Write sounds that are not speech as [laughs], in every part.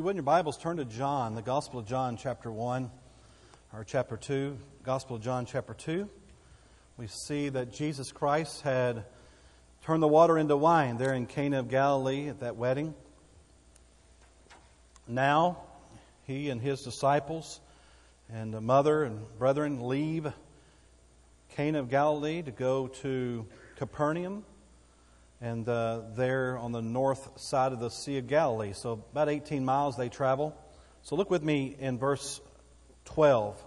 you would in your Bibles, turn to John, the Gospel of John, chapter 1, or chapter 2. Gospel of John, chapter 2. We see that Jesus Christ had turned the water into wine there in Cana of Galilee at that wedding. Now, he and his disciples and the mother and brethren leave Cana of Galilee to go to Capernaum and uh, there on the north side of the Sea of Galilee. So, about 18 miles they travel. So, look with me in verse 12.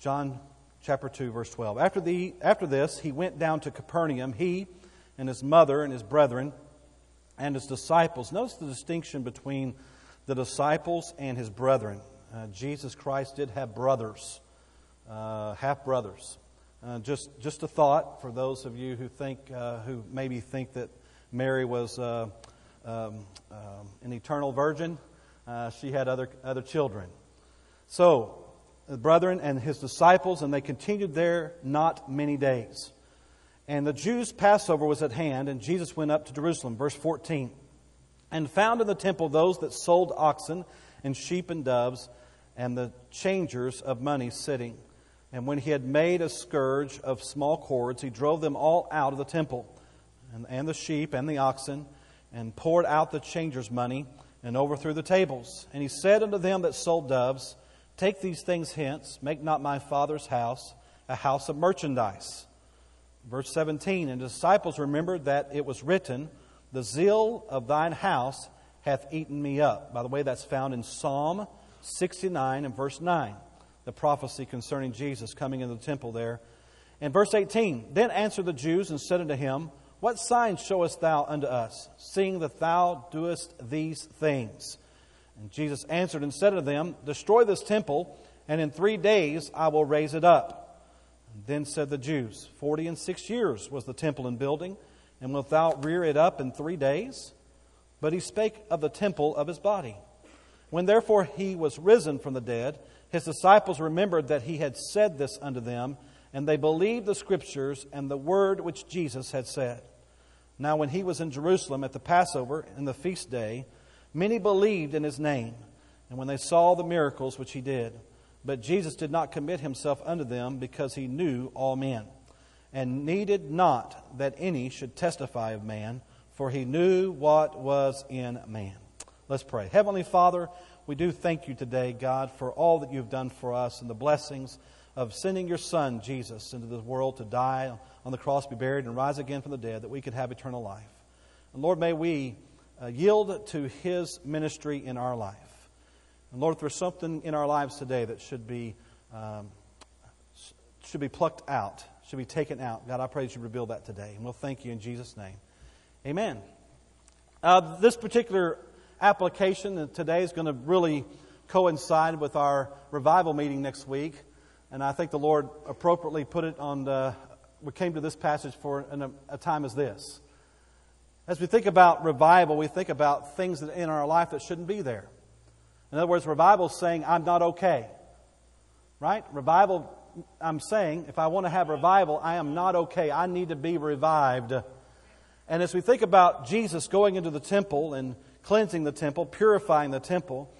John chapter 2, verse 12. After, the, after this, he went down to Capernaum, he and his mother and his brethren and his disciples. Notice the distinction between the disciples and his brethren. Uh, Jesus Christ did have brothers, uh, half brothers. Uh, just, just a thought for those of you who think, uh, who maybe think that Mary was uh, um, um, an eternal virgin. Uh, she had other, other children. So, the brethren and his disciples, and they continued there not many days. And the Jews' Passover was at hand, and Jesus went up to Jerusalem. Verse 14. And found in the temple those that sold oxen and sheep and doves, and the changers of money sitting. And when he had made a scourge of small cords, he drove them all out of the temple, and, and the sheep and the oxen, and poured out the changers' money, and overthrew the tables. And he said unto them that sold doves, Take these things hence, make not my father's house a house of merchandise. Verse 17 And the disciples remembered that it was written, The zeal of thine house hath eaten me up. By the way, that's found in Psalm 69 and verse 9 the prophecy concerning Jesus coming into the temple there. In verse 18, then answered the Jews and said unto him, What sign showest thou unto us, seeing that thou doest these things? And Jesus answered and said unto them, Destroy this temple, and in three days I will raise it up. And then said the Jews, Forty and six years was the temple in building, and wilt thou rear it up in three days? But he spake of the temple of his body. When therefore he was risen from the dead, his disciples remembered that he had said this unto them, and they believed the scriptures and the word which Jesus had said. Now, when he was in Jerusalem at the Passover and the feast day, many believed in his name, and when they saw the miracles which he did. But Jesus did not commit himself unto them because he knew all men, and needed not that any should testify of man, for he knew what was in man. Let's pray. Heavenly Father, we do thank you today, God, for all that you've done for us and the blessings of sending your Son, Jesus, into this world to die on the cross, be buried, and rise again from the dead that we could have eternal life. And Lord, may we uh, yield to his ministry in our life. And Lord, if there's something in our lives today that should be, um, should be plucked out, should be taken out, God, I pray that you reveal that today. And we'll thank you in Jesus' name. Amen. Uh, this particular application today is going to really coincide with our revival meeting next week. And I think the Lord appropriately put it on the, we came to this passage for a, a time as this. As we think about revival, we think about things that in our life that shouldn't be there. In other words, revival is saying, I'm not okay. Right? Revival, I'm saying, if I want to have revival, I am not okay. I need to be revived. And as we think about Jesus going into the temple and cleansing the temple, purifying the temple.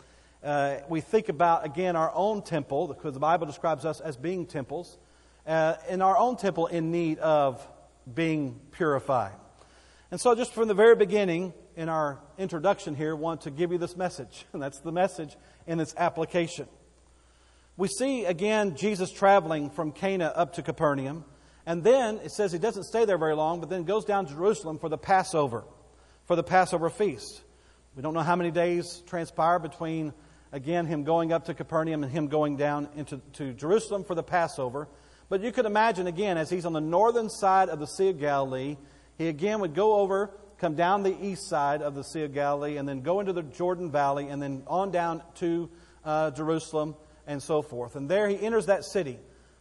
Uh, we think about, again, our own temple, because the Bible describes us as being temples, uh, in our own temple in need of being purified. And so, just from the very beginning, in our introduction here, want to give you this message. And [laughs] that's the message in its application. We see again Jesus traveling from Cana up to Capernaum. And then it says he doesn't stay there very long, but then goes down to Jerusalem for the Passover, for the Passover feast. We don't know how many days transpire between, again, him going up to Capernaum and him going down into to Jerusalem for the Passover. But you could imagine, again, as he's on the northern side of the Sea of Galilee, he again would go over, come down the east side of the Sea of Galilee, and then go into the Jordan Valley, and then on down to uh, Jerusalem, and so forth. And there he enters that city.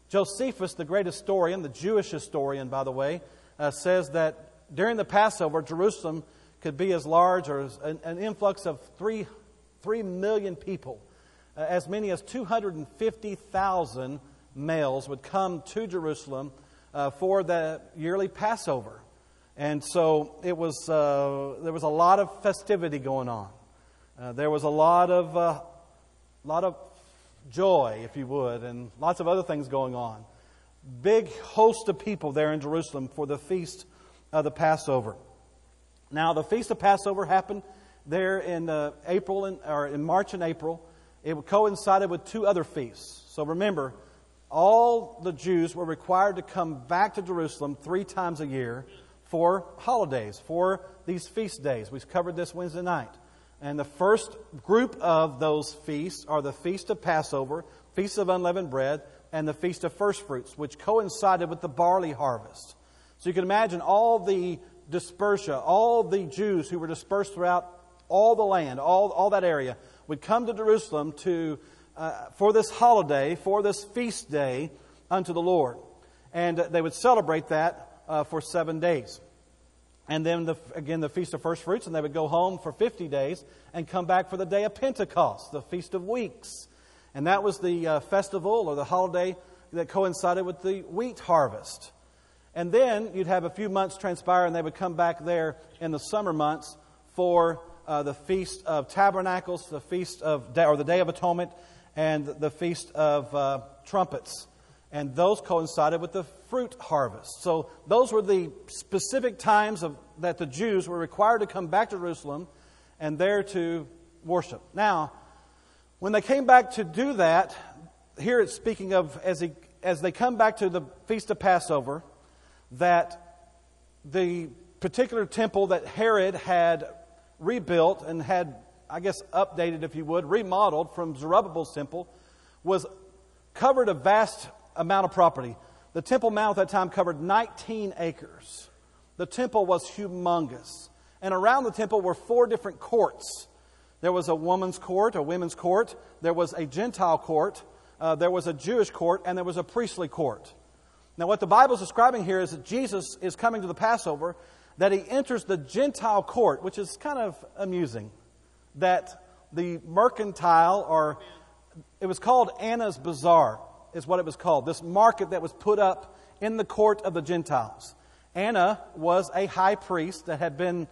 Josephus, the great historian, the Jewish historian, by the way, uh, says that during the Passover, Jerusalem could be as large or as an, an influx of three, three million people. Uh, as many as 250,000 males would come to Jerusalem uh, for the yearly Passover. And so it was, uh, there was a lot of festivity going on. Uh, there was a lot of, uh, lot of joy, if you would, and lots of other things going on. Big host of people there in Jerusalem for the feast of the Passover. Now, the feast of Passover happened there in uh, April and, or in March and April. It coincided with two other feasts. So remember, all the Jews were required to come back to Jerusalem three times a year for holidays, for these feast days. We covered this Wednesday night. And the first group of those feasts are the Feast of Passover, Feast of Unleavened Bread, and the Feast of First Fruits, which coincided with the barley harvest. So you can imagine all the dispersia, all the Jews who were dispersed throughout all the land, all, all that area, would come to Jerusalem to, uh, for this holiday, for this feast day unto the Lord. And uh, they would celebrate that uh, for seven days. And then the, again, the Feast of First Fruits, and they would go home for 50 days and come back for the day of Pentecost, the Feast of Weeks. And that was the uh, festival or the holiday that coincided with the wheat harvest. And then you'd have a few months transpire, and they would come back there in the summer months for uh, the Feast of Tabernacles, the Feast of, or the Day of Atonement, and the Feast of uh, Trumpets and those coincided with the fruit harvest. So those were the specific times of, that the Jews were required to come back to Jerusalem and there to worship. Now, when they came back to do that, here it's speaking of as, he, as they come back to the Feast of Passover, that the particular temple that Herod had rebuilt and had, I guess, updated, if you would, remodeled from Zerubbabel's temple, was covered a vast amount of property. The Temple Mount at that time covered 19 acres. The temple was humongous. And around the temple were four different courts. There was a woman's court, a women's court, there was a Gentile court, uh, there was a Jewish court, and there was a priestly court. Now, what the Bible is describing here is that Jesus is coming to the Passover, that he enters the Gentile court, which is kind of amusing. That the mercantile, or it was called Annas' Bazaar is what it was called. This market that was put up in the court of the Gentiles. Anna was a high priest that had been,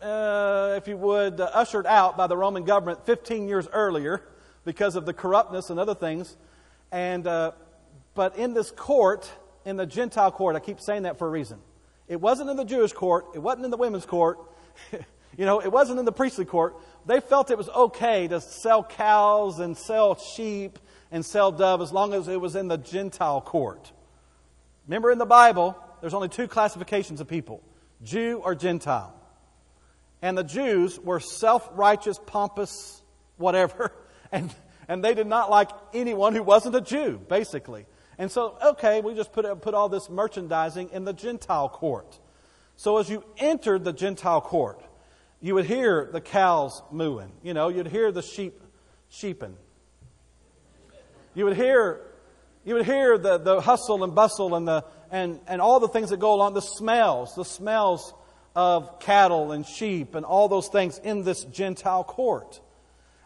uh, if you would, uh, ushered out by the Roman government 15 years earlier because of the corruptness and other things. And, uh, but in this court, in the Gentile court, I keep saying that for a reason. It wasn't in the Jewish court, it wasn't in the women's court, [laughs] you know, it wasn't in the priestly court. They felt it was okay to sell cows and sell sheep and sell dove as long as it was in the Gentile court. Remember in the Bible, there's only two classifications of people Jew or Gentile. And the Jews were self righteous, pompous, whatever, [laughs] and, and they did not like anyone who wasn't a Jew, basically. And so, okay, we just put, put all this merchandising in the Gentile court. So as you entered the Gentile court, you would hear the cows mooing. You know, you'd hear the sheep sheeping. You would hear, you would hear the, the hustle and bustle and, the, and, and all the things that go along, the smells, the smells of cattle and sheep and all those things in this Gentile court.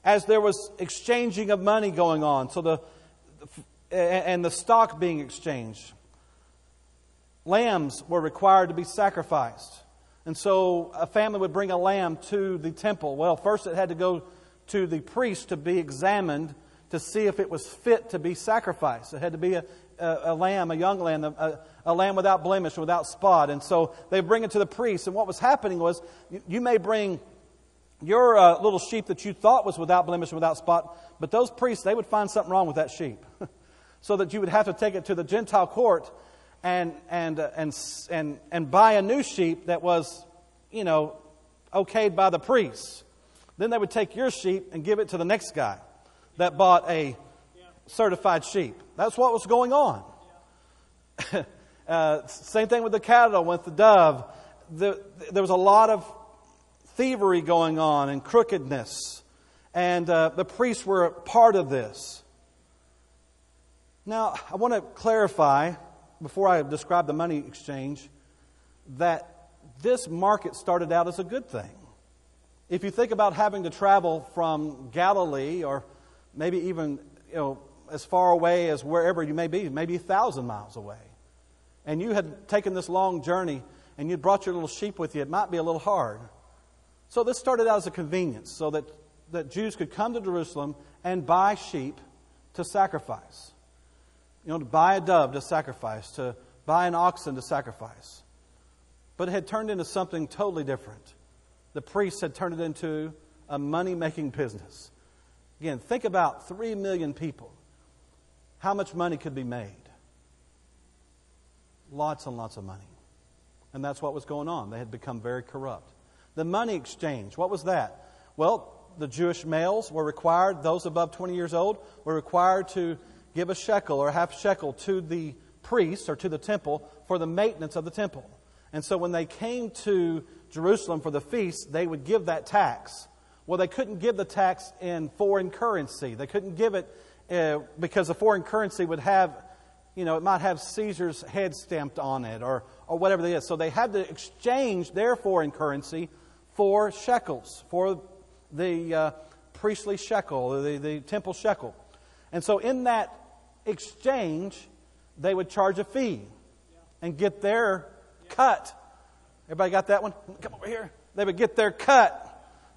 As there was exchanging of money going on, so the, and the stock being exchanged. Lambs were required to be sacrificed. And so a family would bring a lamb to the temple. Well, first it had to go to the priest to be examined to see if it was fit to be sacrificed. It had to be a, a, a lamb, a young lamb, a, a, lamb without blemish, without spot. And so they bring it to the priest. And what was happening was you, you may bring your uh, little sheep that you thought was without blemish and without spot, but those priests, they would find something wrong with that sheep. [laughs] so that you would have to take it to the Gentile court and, and, uh, and, and, and buy a new sheep that was, you know, okayed by the priests. Then they would take your sheep and give it to the next guy that bought a certified sheep. That's what was going on. [laughs] uh, same thing with the cattle, with the dove. the, there was a lot of thievery going on and crookedness, and uh, the priests were part of this. Now, I want to clarify before I describe the money exchange that this market started out as a good thing. If you think about having to travel from Galilee or maybe even you know, as far away as wherever you may be, maybe a thousand miles away, and you had taken this long journey and you'd brought your little sheep with you, it might be a little hard. So this started out as a convenience so that, that Jews could come to Jerusalem and buy sheep to sacrifice. You know, to buy a dove to sacrifice, to buy an oxen to sacrifice. But it had turned into something totally different. The priests had turned it into a money making business. Again, think about three million people. How much money could be made? Lots and lots of money. And that's what was going on. They had become very corrupt. The money exchange, what was that? Well, the Jewish males were required, those above 20 years old, were required to give a shekel or a half shekel to the priests or to the temple for the maintenance of the temple. And so when they came to Jerusalem for the feast, they would give that tax. Well, they couldn't give the tax in foreign currency. They couldn't give it uh, because the foreign currency would have, you know, it might have Caesar's head stamped on it or, or whatever it is. So they had to exchange their foreign currency for shekels, for the uh, priestly shekel, the, the temple shekel. And so in that exchange, they would charge a fee and get their cut. Everybody got that one? Come over here. They would get their cut.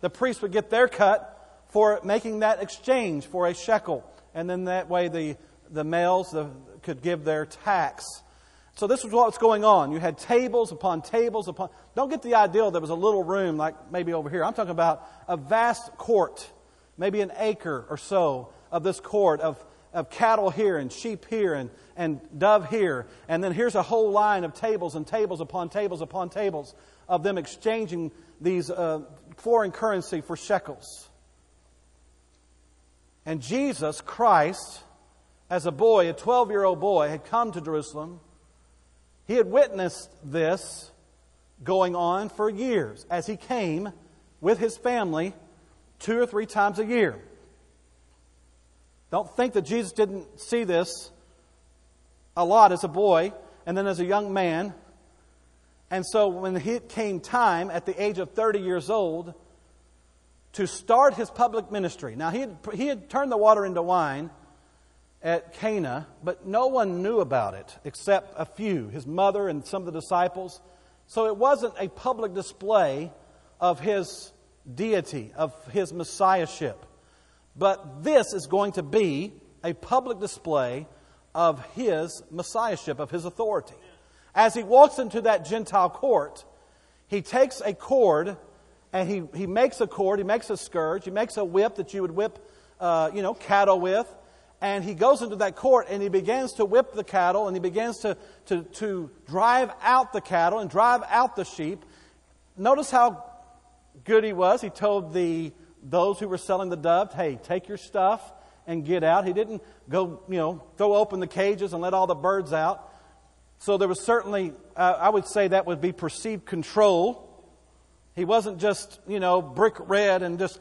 The priest would get their cut for making that exchange for a shekel. And then that way the, the males the, could give their tax. So this was what was going on. You had tables upon tables upon. Don't get the idea there was a little room like maybe over here. I'm talking about a vast court, maybe an acre or so of this court of of cattle here and sheep here and, and dove here. And then here's a whole line of tables and tables upon tables upon tables of them exchanging these uh, foreign currency for shekels. And Jesus Christ, as a boy, a 12 year old boy, had come to Jerusalem. He had witnessed this going on for years as he came with his family two or three times a year. Don't think that Jesus didn't see this a lot as a boy and then as a young man. And so when it came time at the age of 30 years old to start his public ministry, now he had, he had turned the water into wine at Cana, but no one knew about it except a few, his mother and some of the disciples. So it wasn't a public display of his deity, of his messiahship. But this is going to be a public display of his messiahship, of his authority. As he walks into that Gentile court, he takes a cord and he, he makes a cord, he makes a scourge, he makes a whip that you would whip, uh, you know, cattle with. And he goes into that court and he begins to whip the cattle and he begins to, to, to drive out the cattle and drive out the sheep. Notice how good he was. He told the those who were selling the dove, hey, take your stuff and get out. He didn't go, you know, throw open the cages and let all the birds out. So there was certainly, uh, I would say that would be perceived control. He wasn't just, you know, brick red and just,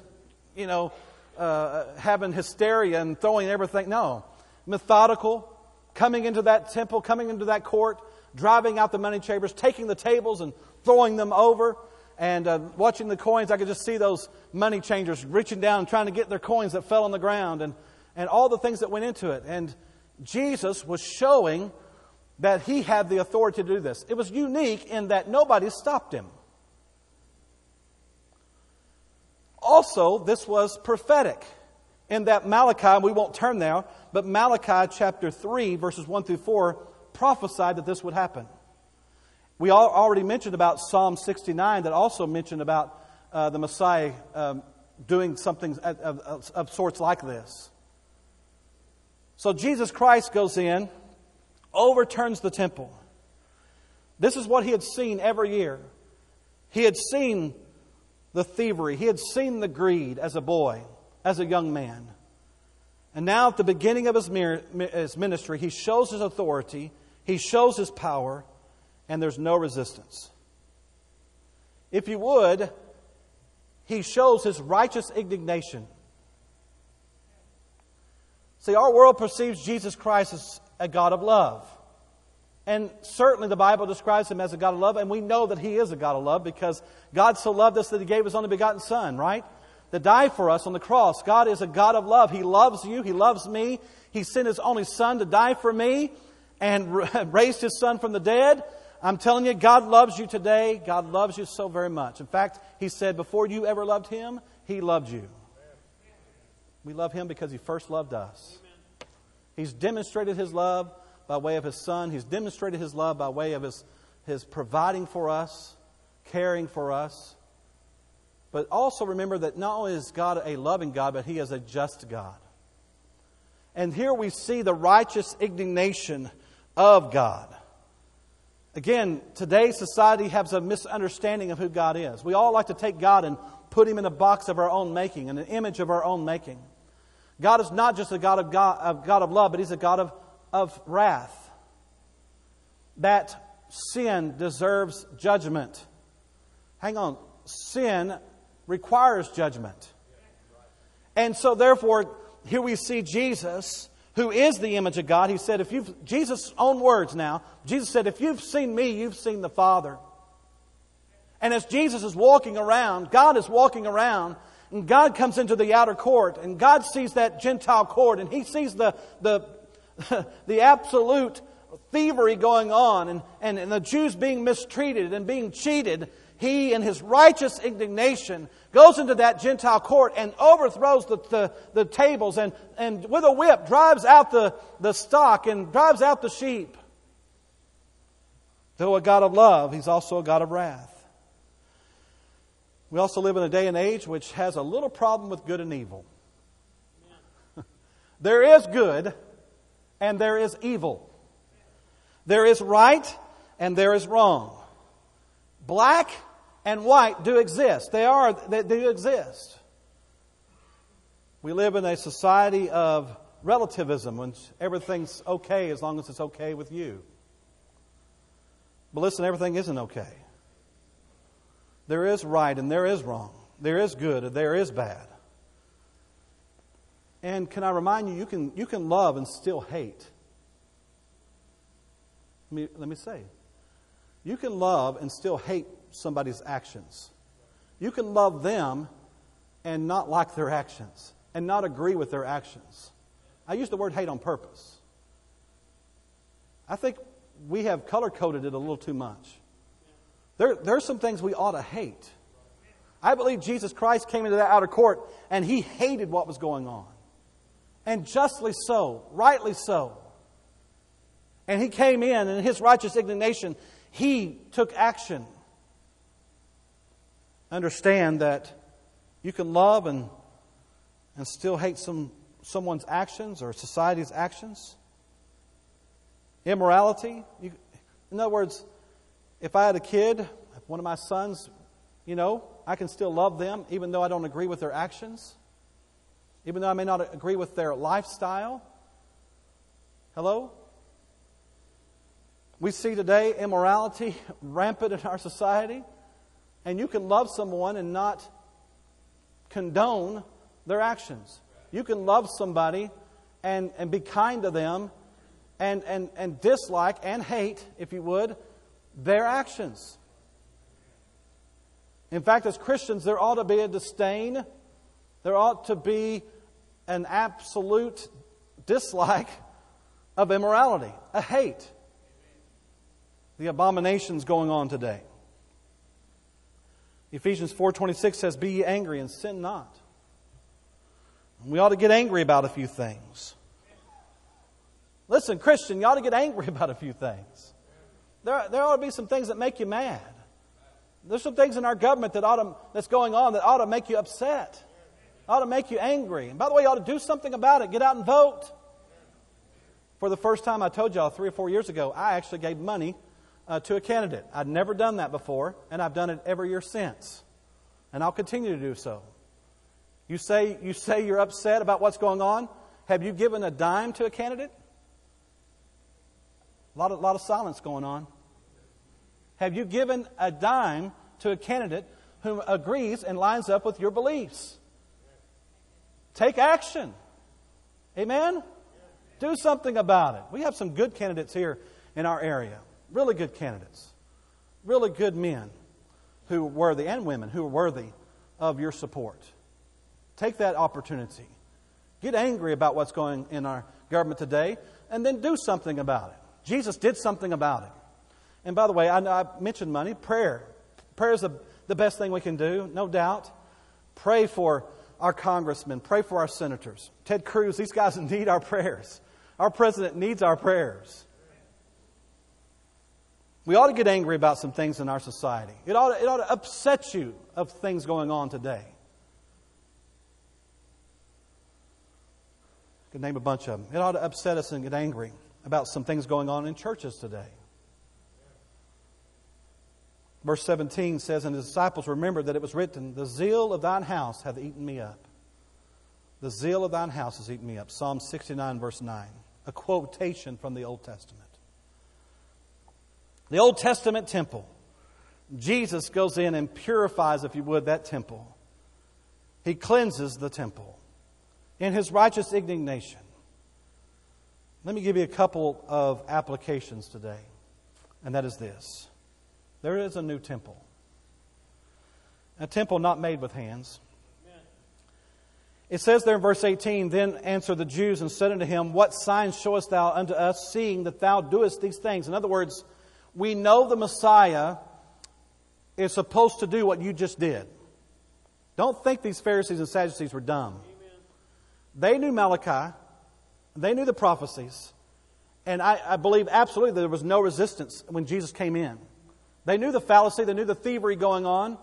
you know, uh, having hysteria and throwing everything. No. Methodical, coming into that temple, coming into that court, driving out the money chambers, taking the tables and throwing them over and uh, watching the coins, I could just see those money changers reaching down and trying to get their coins that fell on the ground and, and all the things that went into it. And Jesus was showing that he had the authority to do this. It was unique in that nobody stopped him. Also, this was prophetic in that Malachi, we won't turn there, but Malachi chapter 3, verses 1 through 4, prophesied that this would happen. We already mentioned about Psalm 69 that also mentioned about uh, the Messiah um, doing something of, of, of sorts like this. So Jesus Christ goes in, overturns the temple. This is what he had seen every year. He had seen the thievery, he had seen the greed as a boy, as a young man. And now, at the beginning of his ministry, he shows his authority, he shows his power, and there's no resistance. if you would, he shows his righteous indignation. See, our world perceives Jesus Christ as a God of love. And certainly the Bible describes him as a God of love, and we know that he is a God of love because God so loved us that he gave his only begotten Son, right? To die for us on the cross. God is a God of love. He loves you. He loves me. He sent his only Son to die for me and [laughs] raised his Son from the dead. I'm telling you, God loves you today. God loves you so very much. In fact, He said, before you ever loved Him, He loved you. We love Him because He first loved us. He's demonstrated His love by way of His Son, He's demonstrated His love by way of His, his providing for us, caring for us. But also remember that not only is God a loving God, but He is a just God. And here we see the righteous indignation of God. Again, today's society has a misunderstanding of who God is. We all like to take God and put him in a box of our own making, in an image of our own making. God is not just a God of, God, a God of love, but he's a God of, of wrath. That sin deserves judgment. Hang on. Sin requires judgment. And so, therefore, here we see Jesus who is the image of God, he said, if you've, Jesus' own words now, Jesus said, if you've seen me, you've seen the Father. And as Jesus is walking around, God is walking around, and God comes into the outer court, and God sees that Gentile court, and he sees the, the, [laughs] the absolute thievery going on, and, and, and the Jews being mistreated and being cheated. He, in his righteous indignation, goes into that Gentile court and overthrows the, the, the, tables and, and with a whip drives out the, the stock and drives out the sheep. Though a God of love, he's also a God of wrath. We also live in a day and age which has a little problem with good and evil. [laughs] there is good and there is evil. There is right and there is wrong. Black and white do exist. They are, they do exist. We live in a society of relativism when everything's okay as long as it's okay with you. But listen, everything isn't okay. There is right and there is wrong. There is good and there is bad. And can I remind you, you can, you can love and still hate. Let me, let me say, you can love and still hate somebody's actions. You can love them and not like their actions and not agree with their actions. I use the word hate on purpose. I think we have color coded it a little too much. There, there are some things we ought to hate. I believe Jesus Christ came into that outer court and he hated what was going on. And justly so, rightly so. And he came in, and in his righteous indignation, he took action understand that you can love and, and still hate some, someone's actions or society's actions. Immorality. You, in other words, if I had a kid, one of my sons, you know, I can still love them even though I don't agree with their actions, even though I may not agree with their lifestyle. Hello? We see today immorality [laughs] rampant in our society. And you can love someone and not condone their actions. You can love somebody and, and be kind to them and, and, and dislike and hate, if you would, their actions. In fact, as Christians, there ought to be a disdain, there ought to be an absolute dislike of immorality, a hate. The abominations going on today. Ephesians 4:26 says, "Be ye angry and sin not." And we ought to get angry about a few things. Listen, Christian, you ought to get angry [laughs] about a few things. There, there ought to be some things that make you mad. There's some things in our government that ought to, that's going on that ought to make you upset, ought to make you angry. And by the way, you ought to do something about it. Get out and vote. For the first time, I told y'all three or four years ago, I actually gave money uh, to a candidate. I'd never done that before, and I've done it every year since. And I'll continue to do so. You say, you say you're upset about what's going on. Have you given a dime to a candidate? A lot of, lot of silence going on. Have you given a dime to a candidate who agrees and lines up with your beliefs. Take action. Amen? Do something about it. We have some good candidates here in our area. Really good candidates. Really good men who are worthy, and women who are worthy of your support. Take that opportunity. Get angry about what's going in our government today, and then do something about it. Jesus did something about it. And by the way, I, I mentioned money. Prayer. Prayer is the, the best thing we can do, no doubt. Pray for our congressmen, pray for our senators. Ted Cruz, these guys [laughs] need our prayers. Our president needs our prayers. We ought to get angry about some things in our society. It ought, to, it ought to upset you of things going on today. Could name a bunch of them. It ought to upset us and get angry about some things going on in churches today. Verse 17 says, And the disciples remembered that it was written, The zeal of thine house hath eaten me up. The zeal of thine house has eaten me up. Psalm 69, verse 9. A quotation from the Old Testament. The Old Testament temple. Jesus goes in and purifies, if you would, that temple. He cleanses the temple in his righteous indignation. Let me give you a couple of applications today, and that is this there is a new temple. A temple not made with hands. It says there in verse 18, Then answered the Jews and said unto him, What sign showest thou unto us, seeing that thou doest these things? In other words, we know the Messiah is supposed to do what you just did. Don't think these Pharisees and Sadducees were dumb. Amen. They knew Malachi, they knew the prophecies, and I, I believe absolutely there was no resistance when Jesus came in. They knew the fallacy, they knew the thievery going on,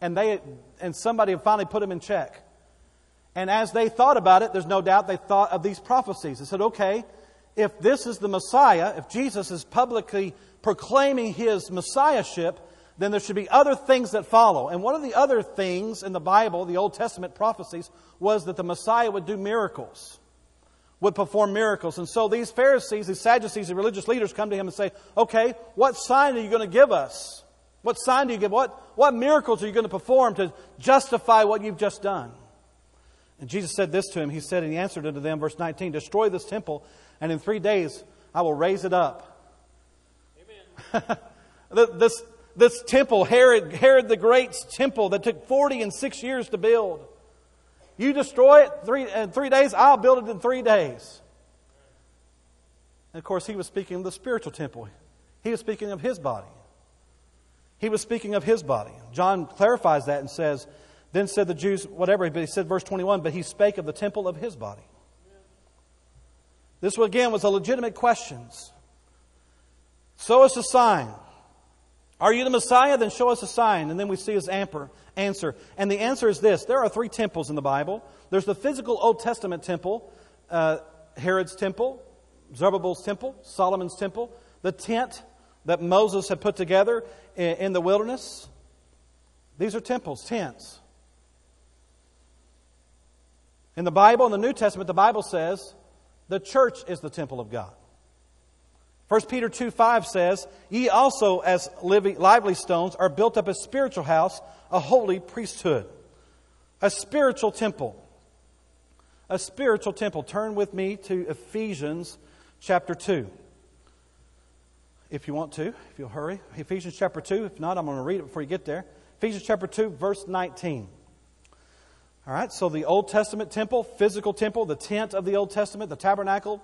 and, they, and somebody had finally put them in check. And as they thought about it, there's no doubt they thought of these prophecies. They said, okay, if this is the Messiah, if Jesus is publicly proclaiming his Messiahship, then there should be other things that follow. And one of the other things in the Bible, the Old Testament prophecies, was that the Messiah would do miracles would perform miracles. And so these Pharisees, these Sadducees, the religious leaders come to him and say, Okay, what sign are you going to give us? What sign do you give? What, what miracles are you going to perform to justify what you've just done? And Jesus said this to him. He said, and he answered unto them, verse 19, Destroy this temple, and in three days I will raise it up. [laughs] This, this temple, Herod, Herod the Great's temple that took 40 and six years to build. You destroy it three, in three days, I'll build it in three days. And of course, he was speaking of the spiritual temple. He was speaking of his body. He was speaking of his body. John clarifies that and says, Then said the Jews, whatever, but he said, verse 21, but he spake of the temple of his body. This, again, was a legitimate question. Show us a sign. Are you the Messiah? Then show us a sign. And then we see his answer. And the answer is this there are three temples in the Bible there's the physical Old Testament temple, uh, Herod's temple, Zerubbabel's temple, Solomon's temple, the tent that Moses had put together in, in the wilderness. These are temples, tents. In the Bible, in the New Testament, the Bible says the church is the temple of God. 1 Peter 2 5 says, Ye also, as lively stones, are built up a spiritual house, a holy priesthood, a spiritual temple. A spiritual temple. Turn with me to Ephesians chapter 2. If you want to, if you'll hurry. Ephesians chapter 2. If not, I'm going to read it before you get there. Ephesians chapter 2, verse 19. All right, so the Old Testament temple, physical temple, the tent of the Old Testament, the tabernacle,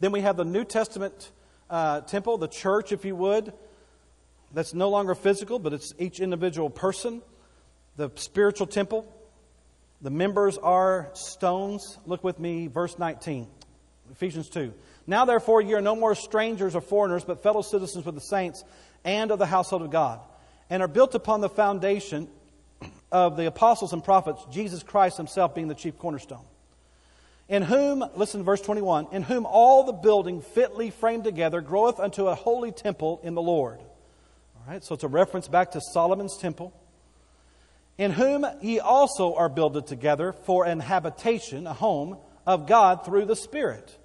then we have the New Testament uh, temple, the church, if you would. That's no longer physical, but it's each individual person. The spiritual temple. The members are stones. Look with me, verse 19, Ephesians 2. Now, therefore, ye are no more strangers or foreigners, but fellow citizens with the saints and of the household of God, and are built upon the foundation of the apostles and prophets, Jesus Christ himself being the chief cornerstone in whom, listen to verse 21, in whom all the building fitly framed together groweth unto a holy temple in the Lord. All right, so it's a reference back to Solomon's temple. In whom ye also are builded together for an habitation, a home of God through the Spirit.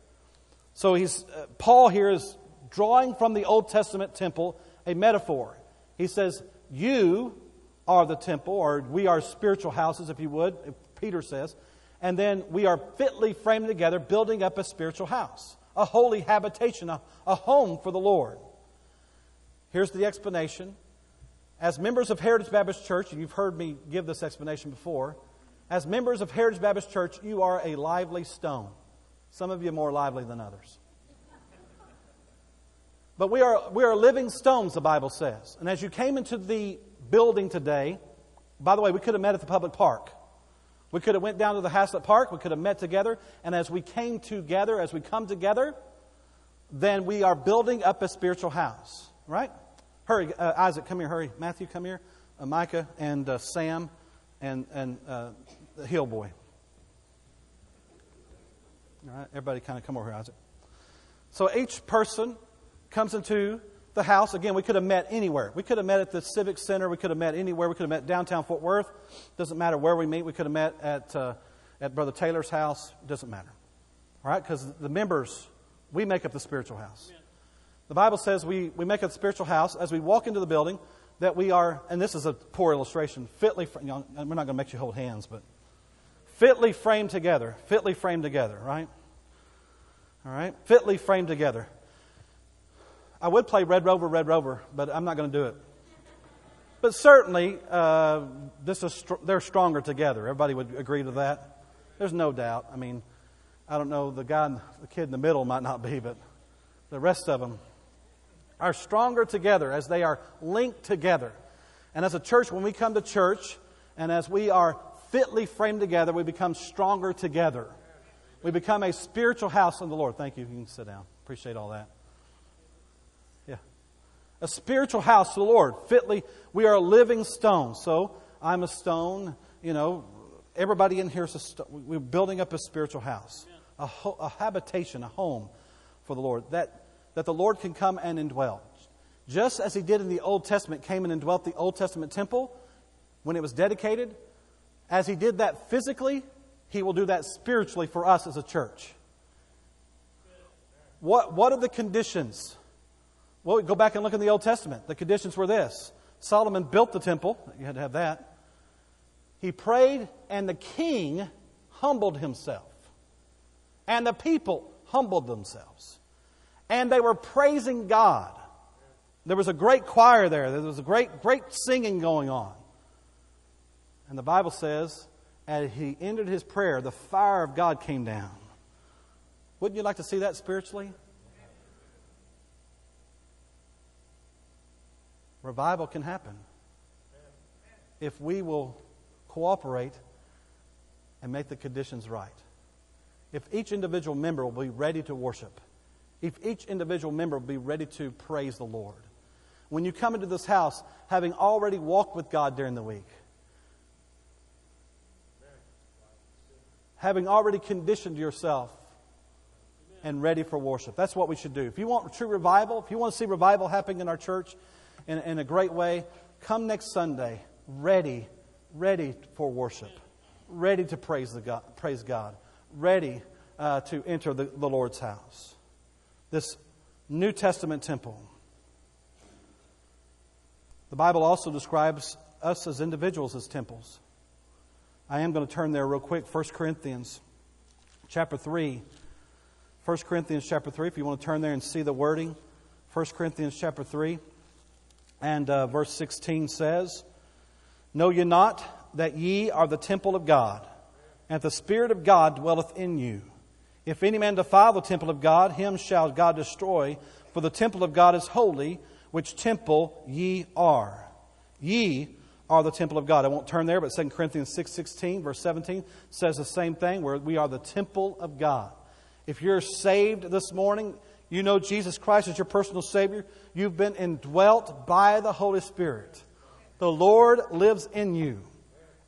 So he's, uh, Paul here is drawing from the Old Testament temple a metaphor. He says, You are the temple, or we are spiritual houses, if you would, Peter says. And then we are fitly framed together, building up a spiritual house, a holy habitation, a, a home for the Lord. Here's the explanation. As members of Heritage Baptist Church, and you've heard me give this explanation before, as members of Heritage Baptist Church, you are a lively stone. Some of you more lively than others. But we are, we are living stones, the Bible says. And as you came into the building today, by the way, we could have met at the public park. We could have went down to the Haslett Park. We could have met together. And as we came together, as we come together, then we are building up a spiritual house. Right? Hurry, uh, Isaac, come here. Hurry. Matthew, come here. Uh, Micah and uh, Sam and, and uh, the Hill Boy. All right, everybody kind of come over here, Isaac. So each person comes into the house. Again, we could have met anywhere. We could have met at the Civic Center. We could have met anywhere. We could have met downtown Fort Worth. Doesn't matter where we meet. We could have met at, uh, at Brother Taylor's house. Doesn't matter. All right? Because the members, we make up the spiritual house. The Bible says we, we make up the spiritual house as we walk into the building that we are, and this is a poor illustration, fitly, you know, we're not going to make you hold hands, but fitly framed together. Fitly framed together, right? All right? Fitly framed together. I would play Red Rover, Red Rover, but I'm not going to do it. But certainly, uh, this is str- they're stronger together. Everybody would agree to that. There's no doubt. I mean, I don't know, the guy, the kid in the middle might not be, but the rest of them are stronger together as they are linked together. And as a church, when we come to church and as we are fitly framed together, we become stronger together. We become a spiritual house in the Lord. Thank you. You can sit down. Appreciate all that a spiritual house to the Lord. Fitly, we are a living stone. So I'm a stone. You know, everybody in here is a stone. We're building up a spiritual house, a, ho- a habitation, a home for the Lord that, that the Lord can come and indwell. Just as He did in the Old Testament, came and indwelt the Old Testament temple when it was dedicated. As He did that physically, He will do that spiritually for us as a church. What, what are the conditions? Well, go back and look in the Old Testament. The conditions were this Solomon built the temple, you had to have that. He prayed, and the king humbled himself. And the people humbled themselves. And they were praising God. There was a great choir there, there was a great, great singing going on. And the Bible says, as he ended his prayer, the fire of God came down. Wouldn't you like to see that spiritually? Revival can happen if we will cooperate and make the conditions right. If each individual member will be ready to worship, if each individual member will be ready to praise the Lord. When you come into this house, having already walked with God during the week, having already conditioned yourself and ready for worship. That's what we should do. If you want true revival, if you want to see revival happening in our church, in, in a great way, come next Sunday ready, ready for worship, ready to praise, the God, praise God, ready uh, to enter the, the Lord's house. This New Testament temple. The Bible also describes us as individuals as temples. I am going to turn there real quick. 1 Corinthians chapter 3. 1 Corinthians chapter 3, if you want to turn there and see the wording. 1 Corinthians chapter 3. And uh, verse 16 says, Know ye not that ye are the temple of God, and the Spirit of God dwelleth in you? If any man defile the temple of God, him shall God destroy, for the temple of God is holy, which temple ye are. Ye are the temple of God. I won't turn there, but 2 Corinthians 6 16, verse 17 says the same thing, where we are the temple of God. If you're saved this morning, you know Jesus Christ as your personal Savior, you've been indwelt by the Holy Spirit. The Lord lives in you.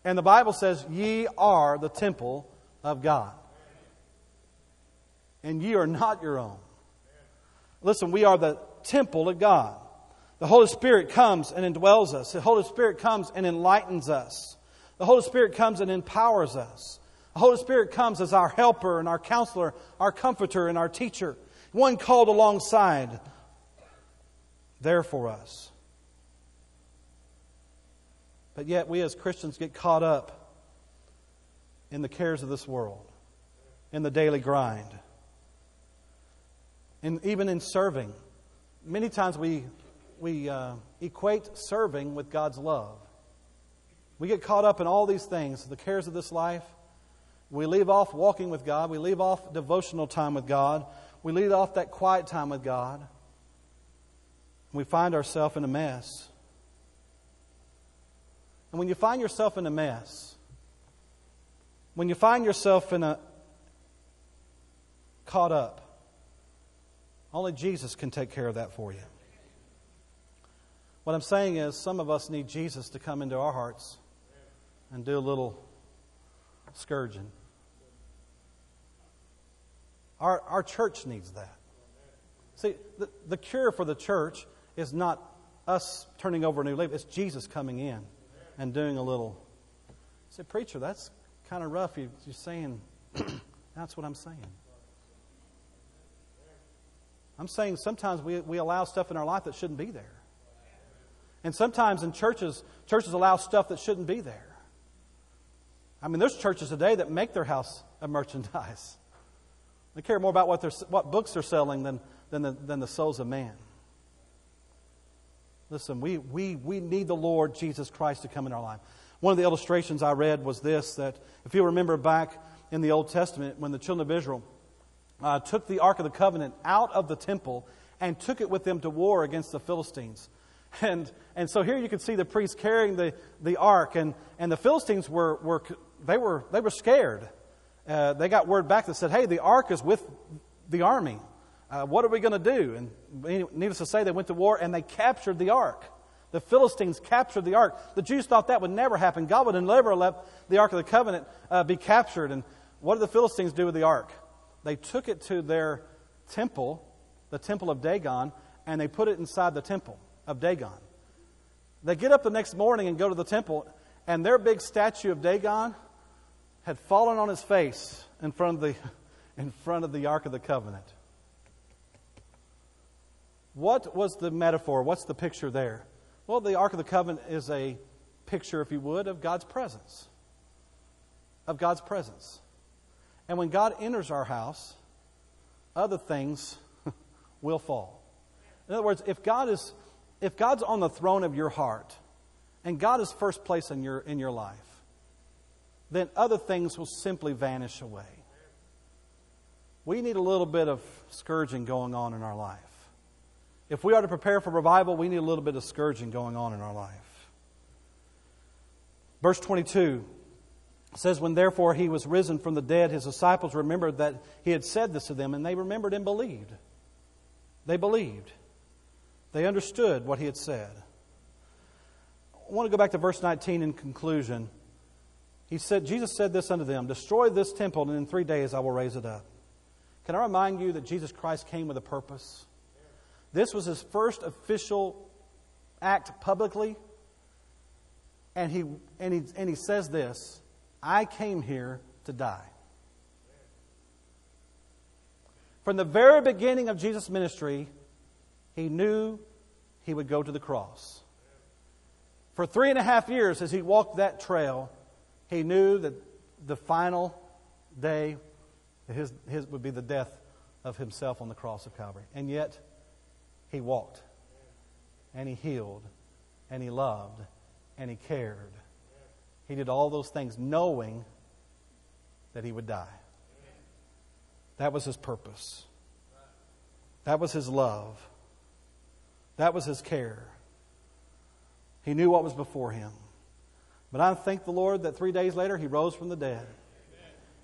And the Bible says, Ye are the temple of God. And ye are not your own. Listen, we are the temple of God. The Holy Spirit comes and indwells us. The Holy Spirit comes and enlightens us. The Holy Spirit comes and empowers us. The Holy Spirit comes as our helper and our counselor, our comforter and our teacher one called alongside there for us. But yet, we as Christians get caught up in the cares of this world, in the daily grind, and even in serving. Many times we, we uh, equate serving with God's love. We get caught up in all these things, the cares of this life. We leave off walking with God. We leave off devotional time with God. We lead off that quiet time with God. We find ourselves in a mess. And when you find yourself in a mess, when you find yourself in a caught up, only Jesus can take care of that for you. What I'm saying is, some of us need Jesus to come into our hearts and do a little scourging. Our, our church needs that. See, the, the cure for the church is not us turning over a new leaf, it's Jesus coming in and doing a little. Say, preacher, that's kind of rough. You, you're saying, [clears throat] that's what I'm saying. I'm saying sometimes we, we allow stuff in our life that shouldn't be there. And sometimes in churches, churches allow stuff that shouldn't be there. I mean, there's churches today that make their house a [laughs] merchandise. They care more about what, they're, what books they're selling than, than, the, than the souls of man. Listen, we, we, we need the Lord Jesus Christ to come in our life. One of the illustrations I read was this that if you remember back in the Old Testament, when the children of Israel uh, took the Ark of the Covenant out of the temple and took it with them to war against the Philistines. [laughs] And, and so here you can see the priests carrying the, the ark, and, and the Philistines were, were, they were, they were scared. Uh, they got word back that said, hey, the ark is with the army uh, what are we going to do? And needless to say, they went to war and they captured the ark. The Philistines captured the ark. The Jews thought that would never happen. God would never let the ark of the covenant uh, be captured. And what did the Philistines do with the ark? They took it to their temple, the temple of Dagon, and they put it inside the temple of Dagon. They get up the next morning and go to the temple, and their big statue of Dagon had fallen on his face in front of the, [laughs] in front of the Ark of the Covenant. What was the metaphor? What's the picture there? Well, the Ark of the Covenant is a picture, if you would, of God's presence. Of God's presence. And when God enters our house, other things [laughs] will fall. In other words, if God is if God's on the throne of your heart and God is first place in your in your life, then other things will simply vanish away. We need a little bit of scourging going on in our life. If we are to prepare for revival, we need a little bit of scourging going on in our life. Verse 22 says, When therefore he was risen from the dead, his disciples remembered that he had said this to them, and they remembered and believed. They believed. They understood what he had said. I want to go back to verse 19 in conclusion. He said, Jesus said this unto them Destroy this temple, and in three days I will raise it up. Can I remind you that Jesus Christ came with a purpose? This was his first official act publicly. And he, and he, and he says this I came here to die. From the very beginning of Jesus' ministry, he knew he would go to the cross. For three and a half years, as he walked that trail, he knew that the final day his, his would be the death of himself on the cross of Calvary. And yet, he walked, and he healed, and he loved, and he cared. He did all those things knowing that he would die. That was his purpose. That was his love. That was his care. He knew what was before him. But I thank the Lord that three days later he rose from the dead.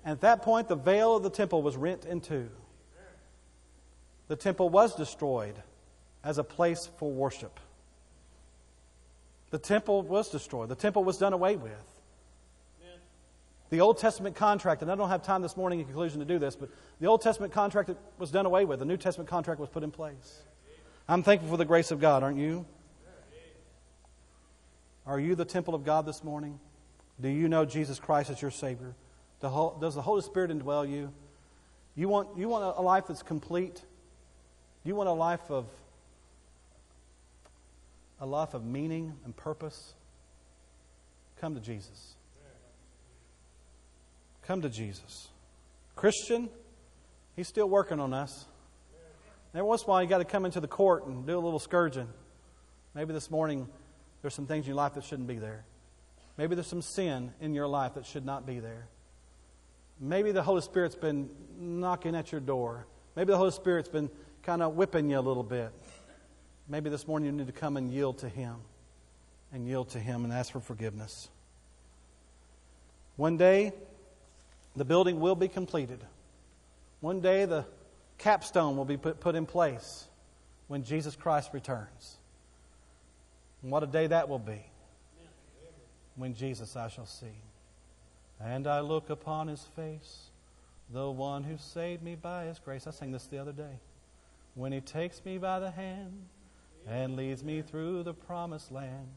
And at that point, the veil of the temple was rent in two. The temple was destroyed as a place for worship. The temple was destroyed, the temple was done away with. The Old Testament contract, and I don't have time this morning in conclusion to do this, but the Old Testament contract was done away with. The New Testament contract was put in place. I'm thankful for the grace of God, aren't you? Are you the temple of God this morning? Do you know Jesus Christ as your Savior? Does the Holy Spirit indwell you? You want, you want a life that's complete? You want a life of a life of meaning and purpose? come to Jesus. Come to Jesus. Christian, He's still working on us. Every once in a while, you got to come into the court and do a little scourging. Maybe this morning there's some things in your life that shouldn't be there. Maybe there's some sin in your life that should not be there. Maybe the Holy Spirit's been knocking at your door. Maybe the Holy Spirit's been kind of whipping you a little bit. Maybe this morning you need to come and yield to Him and yield to Him and ask for forgiveness. One day, the building will be completed. One day, the capstone will be put, put in place when Jesus Christ returns. And what a day that will be when Jesus I shall see. And I look upon his face, the one who saved me by his grace. I sang this the other day. When he takes me by the hand and leads me through the promised land.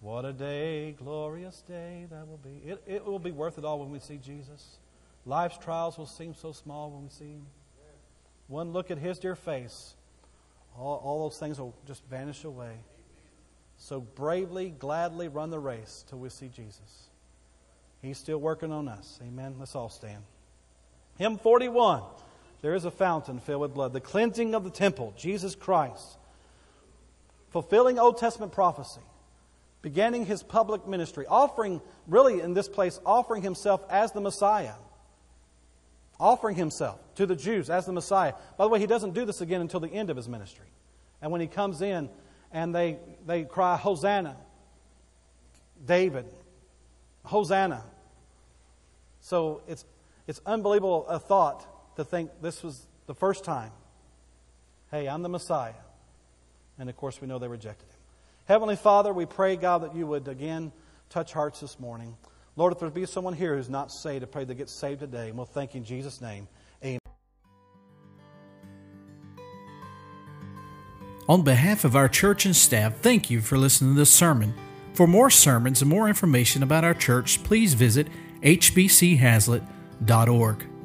What a day, glorious day that will be. It, it will be worth it all when we see Jesus. Life's trials will seem so small when we see him. One look at his dear face, all, all those things will just vanish away. So bravely, gladly run the race till we see Jesus. He's still working on us. Amen. Let's all stand. Hymn 41. There is a fountain filled with blood. The cleansing of the temple, Jesus Christ. Fulfilling Old Testament prophecy. Beginning his public ministry. Offering, really in this place, offering himself as the Messiah. Offering himself to the Jews as the Messiah. By the way, he doesn't do this again until the end of his ministry. And when he comes in, and they, they cry, Hosanna. David, Hosanna. So it's, it's unbelievable a thought to think this was the first time. Hey, I'm the Messiah. And of course, we know they rejected him. Heavenly Father, we pray, God, that you would again touch hearts this morning. Lord, if there be someone here who's not saved, I pray they get saved today. And we'll thank you in Jesus' name. On behalf of our church and staff, thank you for listening to this sermon. For more sermons and more information about our church, please visit hbchazlitt.org.